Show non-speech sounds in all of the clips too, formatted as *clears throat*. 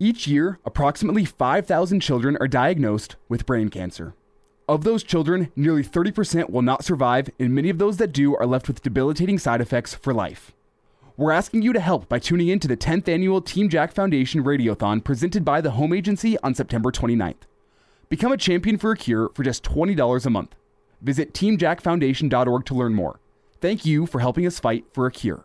Each year, approximately 5,000 children are diagnosed with brain cancer. Of those children, nearly 30% will not survive, and many of those that do are left with debilitating side effects for life. We're asking you to help by tuning in to the 10th annual Team Jack Foundation Radiothon presented by the Home Agency on September 29th. Become a champion for a cure for just $20 a month. Visit teamjackfoundation.org to learn more. Thank you for helping us fight for a cure.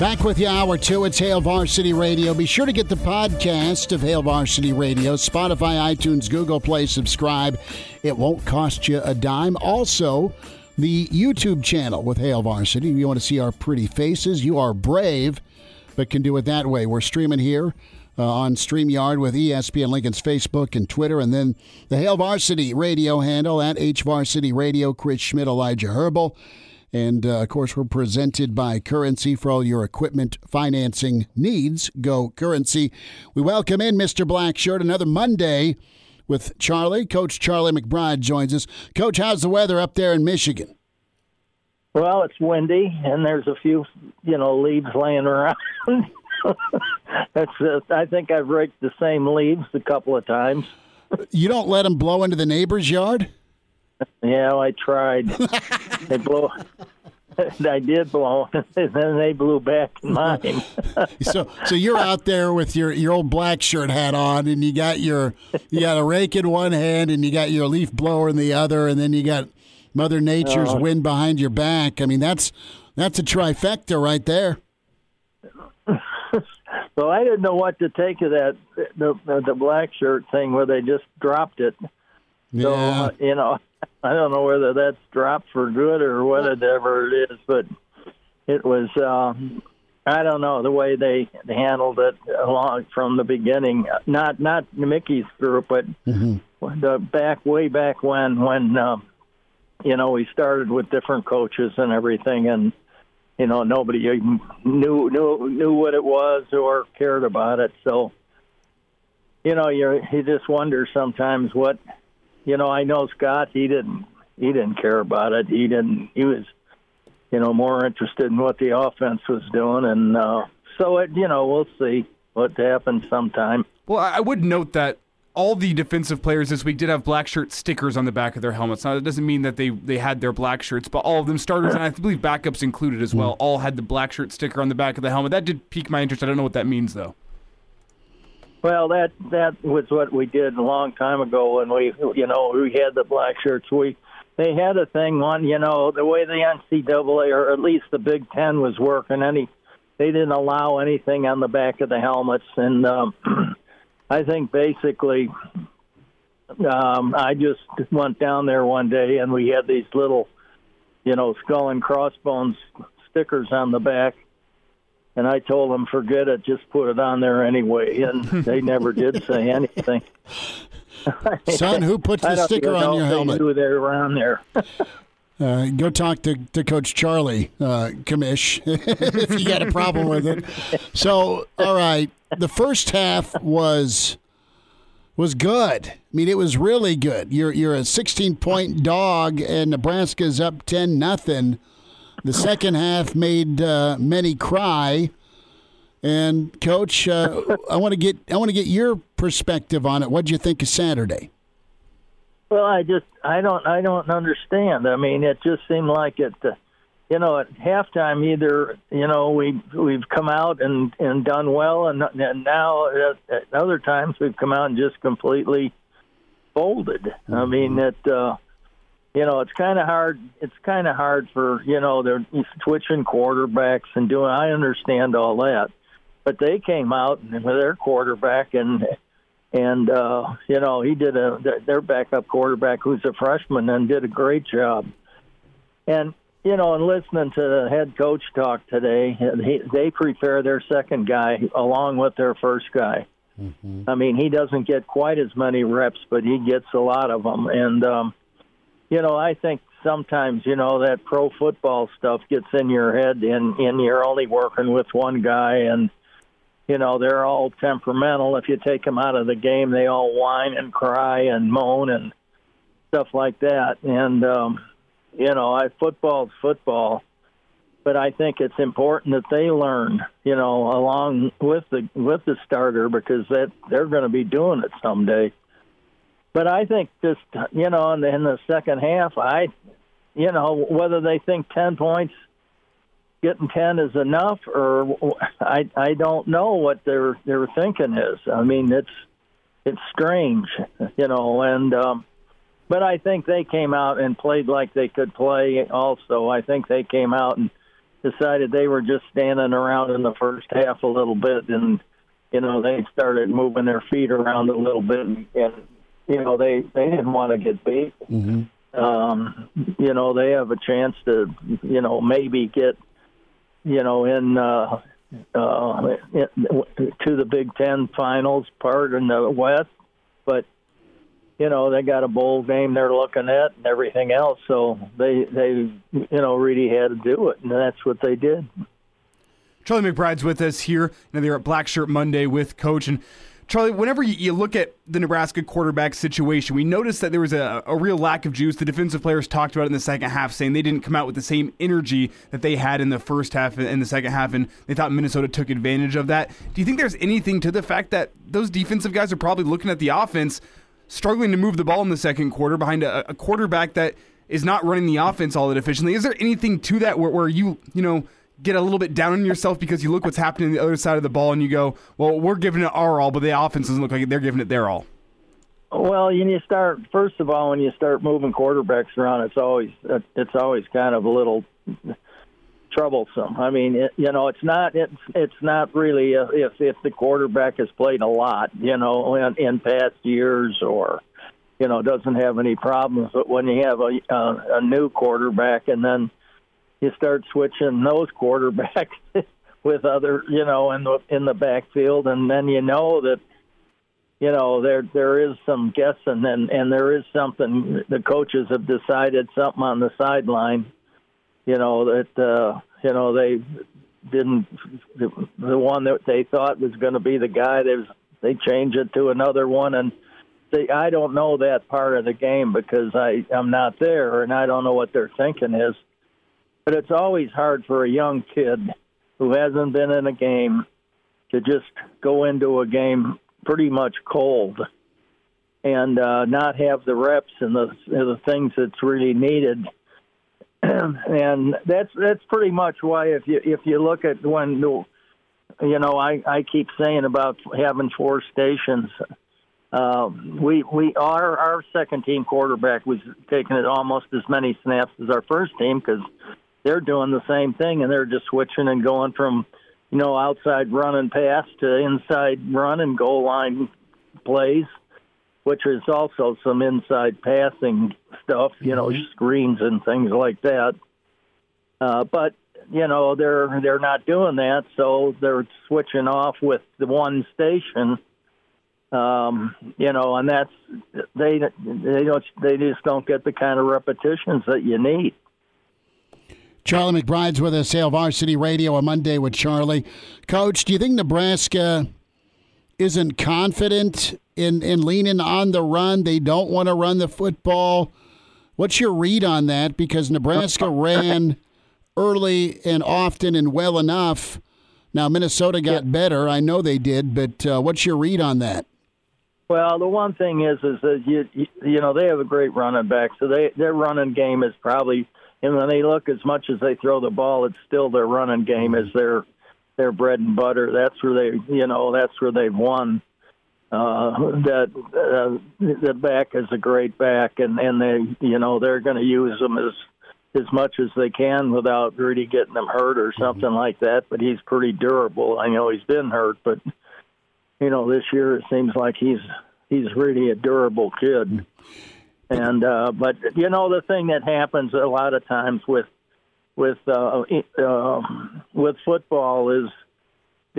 Back with you, hour two. It's Hail Varsity Radio. Be sure to get the podcast of Hail Varsity Radio, Spotify, iTunes, Google Play. Subscribe. It won't cost you a dime. Also, the YouTube channel with Hail Varsity. If you want to see our pretty faces, you are brave, but can do it that way. We're streaming here uh, on StreamYard with ESPN Lincoln's Facebook and Twitter, and then the Hail Varsity Radio handle at H Varsity Radio. Chris Schmitz, Elijah Herbal. And uh, of course, we're presented by Currency for all your equipment financing needs. Go Currency. We welcome in Mr. Blackshirt another Monday with Charlie. Coach Charlie McBride joins us. Coach, how's the weather up there in Michigan? Well, it's windy, and there's a few, you know, leaves laying around. *laughs* That's. Uh, I think I've raked the same leaves a couple of times. You don't let them blow into the neighbor's yard. Yeah, I tried. *laughs* they blew. *laughs* I did blow, and then they blew back mine. *laughs* so, so you're out there with your your old black shirt hat on, and you got your you got a rake in one hand, and you got your leaf blower in the other, and then you got Mother Nature's uh, wind behind your back. I mean, that's that's a trifecta right there. well, I didn't know what to take of that the the black shirt thing where they just dropped it. Yeah. So uh, you know, *laughs* I don't know whether that's dropped for good or whatever it is, but it was. Uh, I don't know the way they handled it along from the beginning. Not not Mickey's group, but mm-hmm. the back way back when when um, you know we started with different coaches and everything, and you know nobody even knew knew knew what it was or cared about it. So you know you you just wonder sometimes what you know, I know Scott. He didn't. He didn't care about it. He didn't. He was, you know, more interested in what the offense was doing, and uh, so it. You know, we'll see what happens sometime. Well, I would note that all the defensive players this week did have black shirt stickers on the back of their helmets. Now, that doesn't mean that they, they had their black shirts, but all of them, starters and I believe backups included as well, all had the black shirt sticker on the back of the helmet. That did pique my interest. I don't know what that means, though. Well, that that was what we did a long time ago when we, you know, we had the black shirts. We they had a thing on, you know, the way the NCAA or at least the Big Ten was working. Any they didn't allow anything on the back of the helmets, and um, *clears throat* I think basically, um, I just went down there one day and we had these little, you know, skull and crossbones stickers on the back and I told them, forget it, just put it on there anyway. And they never did *laughs* say anything. *laughs* Son, who puts *laughs* the sticker on your helmet? Who they're around there. Uh, go talk to, to Coach Charlie, uh, Kamish, if you got a problem with it. So, all right, the first half was was good. I mean, it was really good. You're you're a 16 point dog, and Nebraska's up 10 nothing. The second half made uh, many cry. And coach, uh, I want to get I want to get your perspective on it. What do you think of Saturday? Well, I just I don't I don't understand. I mean, it just seemed like it. Uh, you know, at halftime, either you know we we've come out and and done well, and, and now at, at other times we've come out and just completely folded. Mm-hmm. I mean, it. Uh, you know, it's kind of hard. It's kind of hard for you know they're switching quarterbacks and doing. I understand all that, but they came out with their quarterback and and uh, you know he did a their backup quarterback who's a freshman and did a great job. And you know, and listening to the head coach talk today, he, they prefer their second guy along with their first guy. Mm-hmm. I mean, he doesn't get quite as many reps, but he gets a lot of them. And um, you know, I think sometimes you know that pro football stuff gets in your head, and and you're only working with one guy and you know they're all temperamental. If you take them out of the game they all whine and cry and moan and stuff like that. And um you know i football's football but i think it's important that they learn you know along with the with the starter because that they're going to be doing it someday but i think just you know in the, in the second half i you know whether they think 10 points getting ten is enough, or I I don't know what their their thinking is. I mean, it's it's strange, you know, and um, but I think they came out and played like they could play. Also, I think they came out and decided they were just standing around in the first half a little bit, and you know they started moving their feet around a little bit, and you know they they didn't want to get beat. Mm-hmm. Um, you know they have a chance to you know maybe get you know, in uh, uh, to the Big Ten finals part in the West, but you know they got a bowl game they're looking at and everything else, so they they you know really had to do it, and that's what they did. Charlie McBride's with us here. You know, they're at Black Shirt Monday with Coach and Charlie, whenever you, look at the Nebraska quarterback situation, we noticed that there was a, a, real lack of juice. The defensive players talked about it in the second half, saying they didn't come out with the same energy that they had in the first half and the second half, and they thought Minnesota took advantage of that. Do you think there's anything to the fact that those defensive guys are probably looking at the offense, struggling to move the ball in the second quarter behind a, a quarterback that is not running the offense all that efficiently? Is there anything to that where, where you, you know, get a little bit down on yourself because you look what's happening on the other side of the ball and you go, well, we're giving it our all, but the offense doesn't look like they're giving it their all. Well, you start first of all, when you start moving quarterbacks around, it's always it's always kind of a little troublesome. I mean, it, you know, it's not it's it's not really a, if if the quarterback has played a lot, you know, in, in past years or you know doesn't have any problems. But when you have a a, a new quarterback and then you start switching those quarterbacks *laughs* with other, you know, in the in the backfield, and then you know that, you know, there there is some guessing, and and there is something the coaches have decided something on the sideline, you know that uh, you know they didn't the, the one that they thought was going to be the guy they was, they change it to another one and they I don't know that part of the game because I I'm not there and I don't know what their thinking is but it's always hard for a young kid who hasn't been in a game to just go into a game pretty much cold and uh, not have the reps and the the things that's really needed. *clears throat* and that's that's pretty much why if you if you look at when you know I I keep saying about having four stations. Uh, we we our our second team quarterback was taking it almost as many snaps as our first team because they're doing the same thing, and they're just switching and going from, you know, outside run and pass to inside run and goal line plays, which is also some inside passing stuff, you know, mm-hmm. screens and things like that. Uh, but you know they're they're not doing that, so they're switching off with the one station. Um, you know, and that's they they don't they just don't get the kind of repetitions that you need. Charlie McBride's with us, Hail Varsity Radio, a Monday with Charlie. Coach, do you think Nebraska isn't confident in, in leaning on the run? They don't want to run the football. What's your read on that? Because Nebraska ran early and often and well enough. Now Minnesota got better. I know they did, but uh, what's your read on that? Well, the one thing is, is that you you know they have a great running back, so they their running game is probably and when they look as much as they throw the ball, it's still their running game is their their bread and butter. That's where they, you know, that's where they've won. uh, that uh, the back is a great back, and and they you know they're going to use him as as much as they can without really getting him hurt or something mm-hmm. like that. But he's pretty durable. I know he's been hurt, but you know this year it seems like he's he's really a durable kid. And uh, but you know the thing that happens a lot of times with with uh, uh, with football is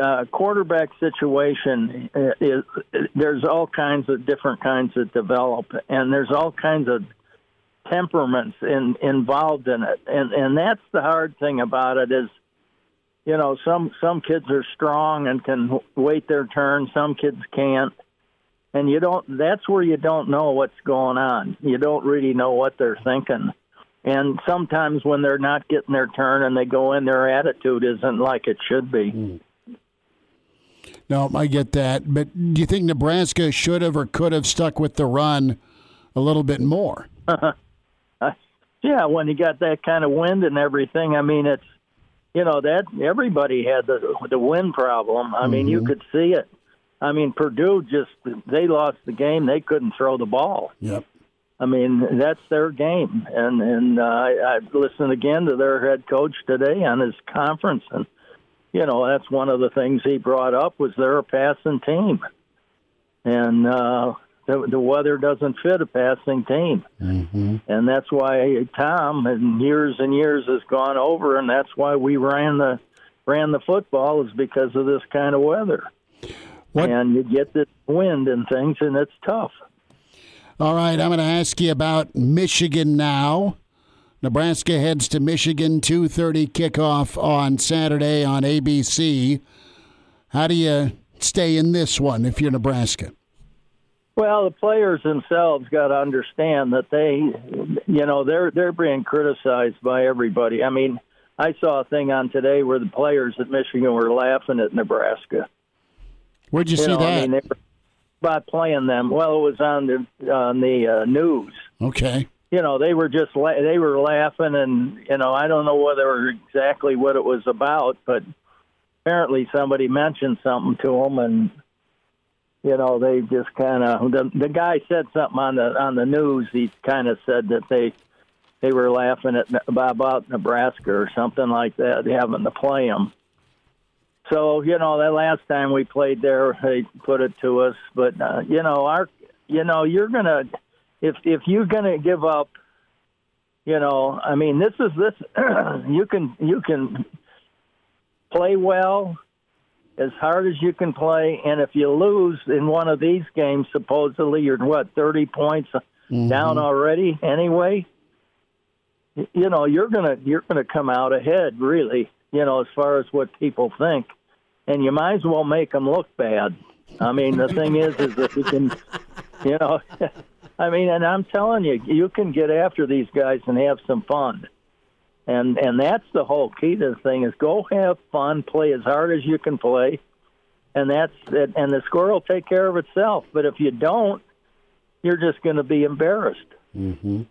uh, quarterback situation is, is there's all kinds of different kinds that develop, and there's all kinds of temperaments in, involved in it, and and that's the hard thing about it is, you know, some some kids are strong and can wait their turn, some kids can't, and you don't. That's where you don't know what's going on. You don't really know what they're thinking. And sometimes when they're not getting their turn and they go in, their attitude isn't like it should be. Mm. No, I get that. But do you think Nebraska should have or could have stuck with the run a little bit more? *laughs* yeah, when you got that kind of wind and everything, I mean, it's you know that everybody had the the wind problem. I mean, mm-hmm. you could see it. I mean, Purdue just they lost the game. They couldn't throw the ball. Yep. I mean, that's their game. And and uh, I, I listened again to their head coach today on his conference, and you know that's one of the things he brought up was they're a passing team, and uh, the, the weather doesn't fit a passing team, mm-hmm. and that's why Tom and years and years has gone over, and that's why we ran the ran the football is because of this kind of weather. What? And you get this wind and things, and it's tough. All right, I'm going to ask you about Michigan now. Nebraska heads to Michigan 2:30 kickoff on Saturday on ABC. How do you stay in this one if you're Nebraska? Well, the players themselves got to understand that they, you know, they're they're being criticized by everybody. I mean, I saw a thing on today where the players at Michigan were laughing at Nebraska. Where'd you, you see know, that? I mean, were, by playing them. Well, it was on the on the uh, news. Okay. You know, they were just la- they were laughing, and you know, I don't know whether exactly what it was about, but apparently somebody mentioned something to them, and you know, they just kind of the the guy said something on the on the news. He kind of said that they they were laughing at about Nebraska or something like that, having to play them. So you know, that last time we played there, they put it to us. But uh, you know, our you know, you're gonna if if you're gonna give up, you know, I mean, this is this. *clears throat* you can you can play well as hard as you can play, and if you lose in one of these games, supposedly you're what thirty points mm-hmm. down already anyway. You know you're gonna you're gonna come out ahead, really. You know as far as what people think, and you might as well make them look bad. I mean the thing is, is that you can, you know, *laughs* I mean, and I'm telling you, you can get after these guys and have some fun and and that's the whole key to the thing is go have fun, play as hard as you can play, and that's it. And the score will take care of itself. But if you don't, you're just going to be embarrassed. Mm-hmm.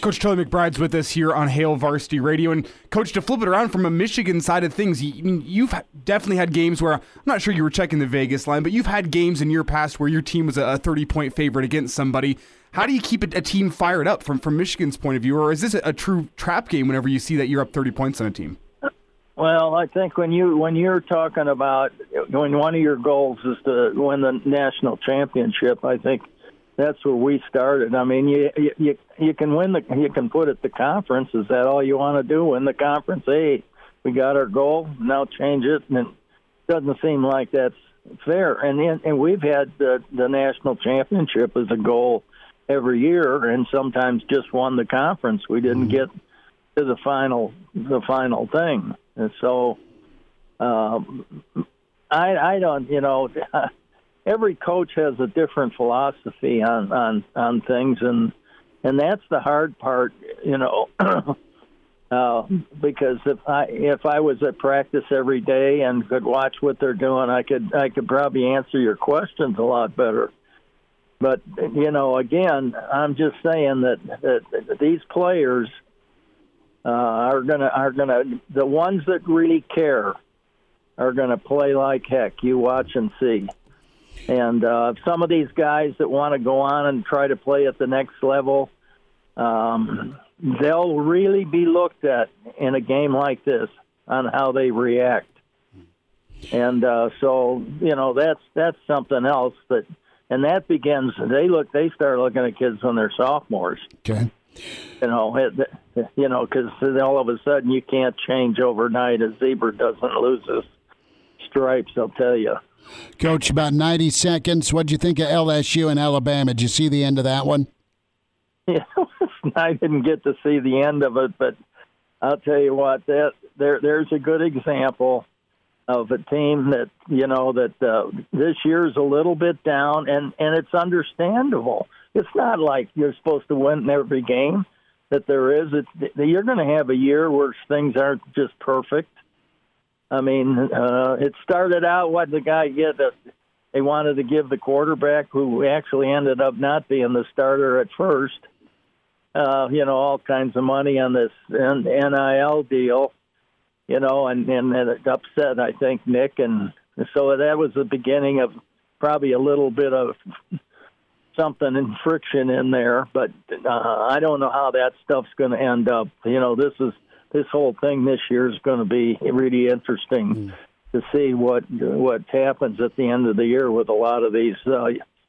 Coach Charlie McBride's with us here on Hail Varsity Radio. And, Coach, to flip it around from a Michigan side of things, you, have definitely had games where I'm not sure you were checking the Vegas line, but you've had games in your past where your team was a 30 point favorite against somebody. How do you keep a, a, team fired up from, from Michigan's point of view, or is this a, a, true trap game whenever you see that you're up 30 points on a team? Well, I think when you when you're talking about when one of your goals is to win the national championship, I think that's where we started. I mean, you you you can win the you can put it the conference. Is that all you want to do? Win the conference? Hey, we got our goal. Now change it, and it doesn't seem like that's fair. And and we've had the the national championship as a goal every year, and sometimes just won the conference. We didn't mm-hmm. get to the final the final thing, and so um, I I don't you know. *laughs* Every coach has a different philosophy on on on things, and and that's the hard part, you know. *clears throat* uh, because if I if I was at practice every day and could watch what they're doing, I could I could probably answer your questions a lot better. But you know, again, I'm just saying that, that these players uh, are gonna are gonna the ones that really care are gonna play like heck. You watch and see. And uh, some of these guys that want to go on and try to play at the next level, um, they'll really be looked at in a game like this on how they react. And uh, so, you know, that's that's something else that, and that begins. They look, they start looking at kids when they're sophomores. Okay. You know, it, you know, because all of a sudden you can't change overnight. A zebra doesn't lose his stripes. I'll tell you. Coach, about 90 seconds. What'd you think of LSU and Alabama? Did you see the end of that one? *laughs* Yeah, I didn't get to see the end of it, but I'll tell you what, that there there's a good example of a team that you know that uh, this year is a little bit down, and and it's understandable. It's not like you're supposed to win every game that there is. It's you're going to have a year where things aren't just perfect. I mean, uh, it started out what the guy get. Uh, they wanted to give the quarterback, who actually ended up not being the starter at first, uh, you know, all kinds of money on this NIL deal, you know, and, and it upset, I think, Nick. And so that was the beginning of probably a little bit of something in friction in there. But uh, I don't know how that stuff's going to end up. You know, this is this whole thing this year is going to be really interesting mm. to see what what happens at the end of the year with a lot of these uh,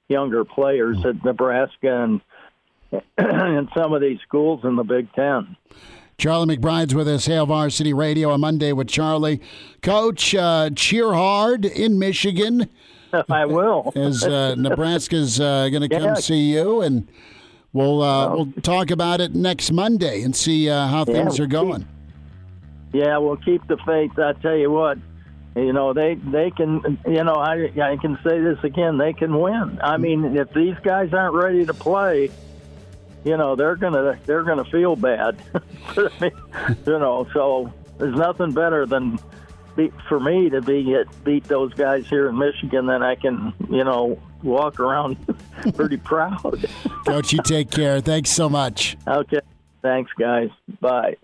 younger players mm. at Nebraska and *clears throat* in some of these schools in the Big Ten. Charlie McBride's with us, Hail Varsity Radio on Monday with Charlie. Coach, uh, cheer hard in Michigan. *laughs* I will. As uh, Nebraska's uh, going to come see you, and we'll uh, we'll talk about it next Monday and see uh, how things yeah, are going. Keep, yeah, we'll keep the faith. I tell you what, you know they they can. You know, I I can say this again. They can win. I mean, if these guys aren't ready to play you know they're gonna they're gonna feel bad. *laughs* you know, so there's nothing better than be, for me to be get, beat those guys here in Michigan. Then I can you know walk around *laughs* pretty proud. Coach, you take care. Thanks so much. Okay. Thanks, guys. Bye.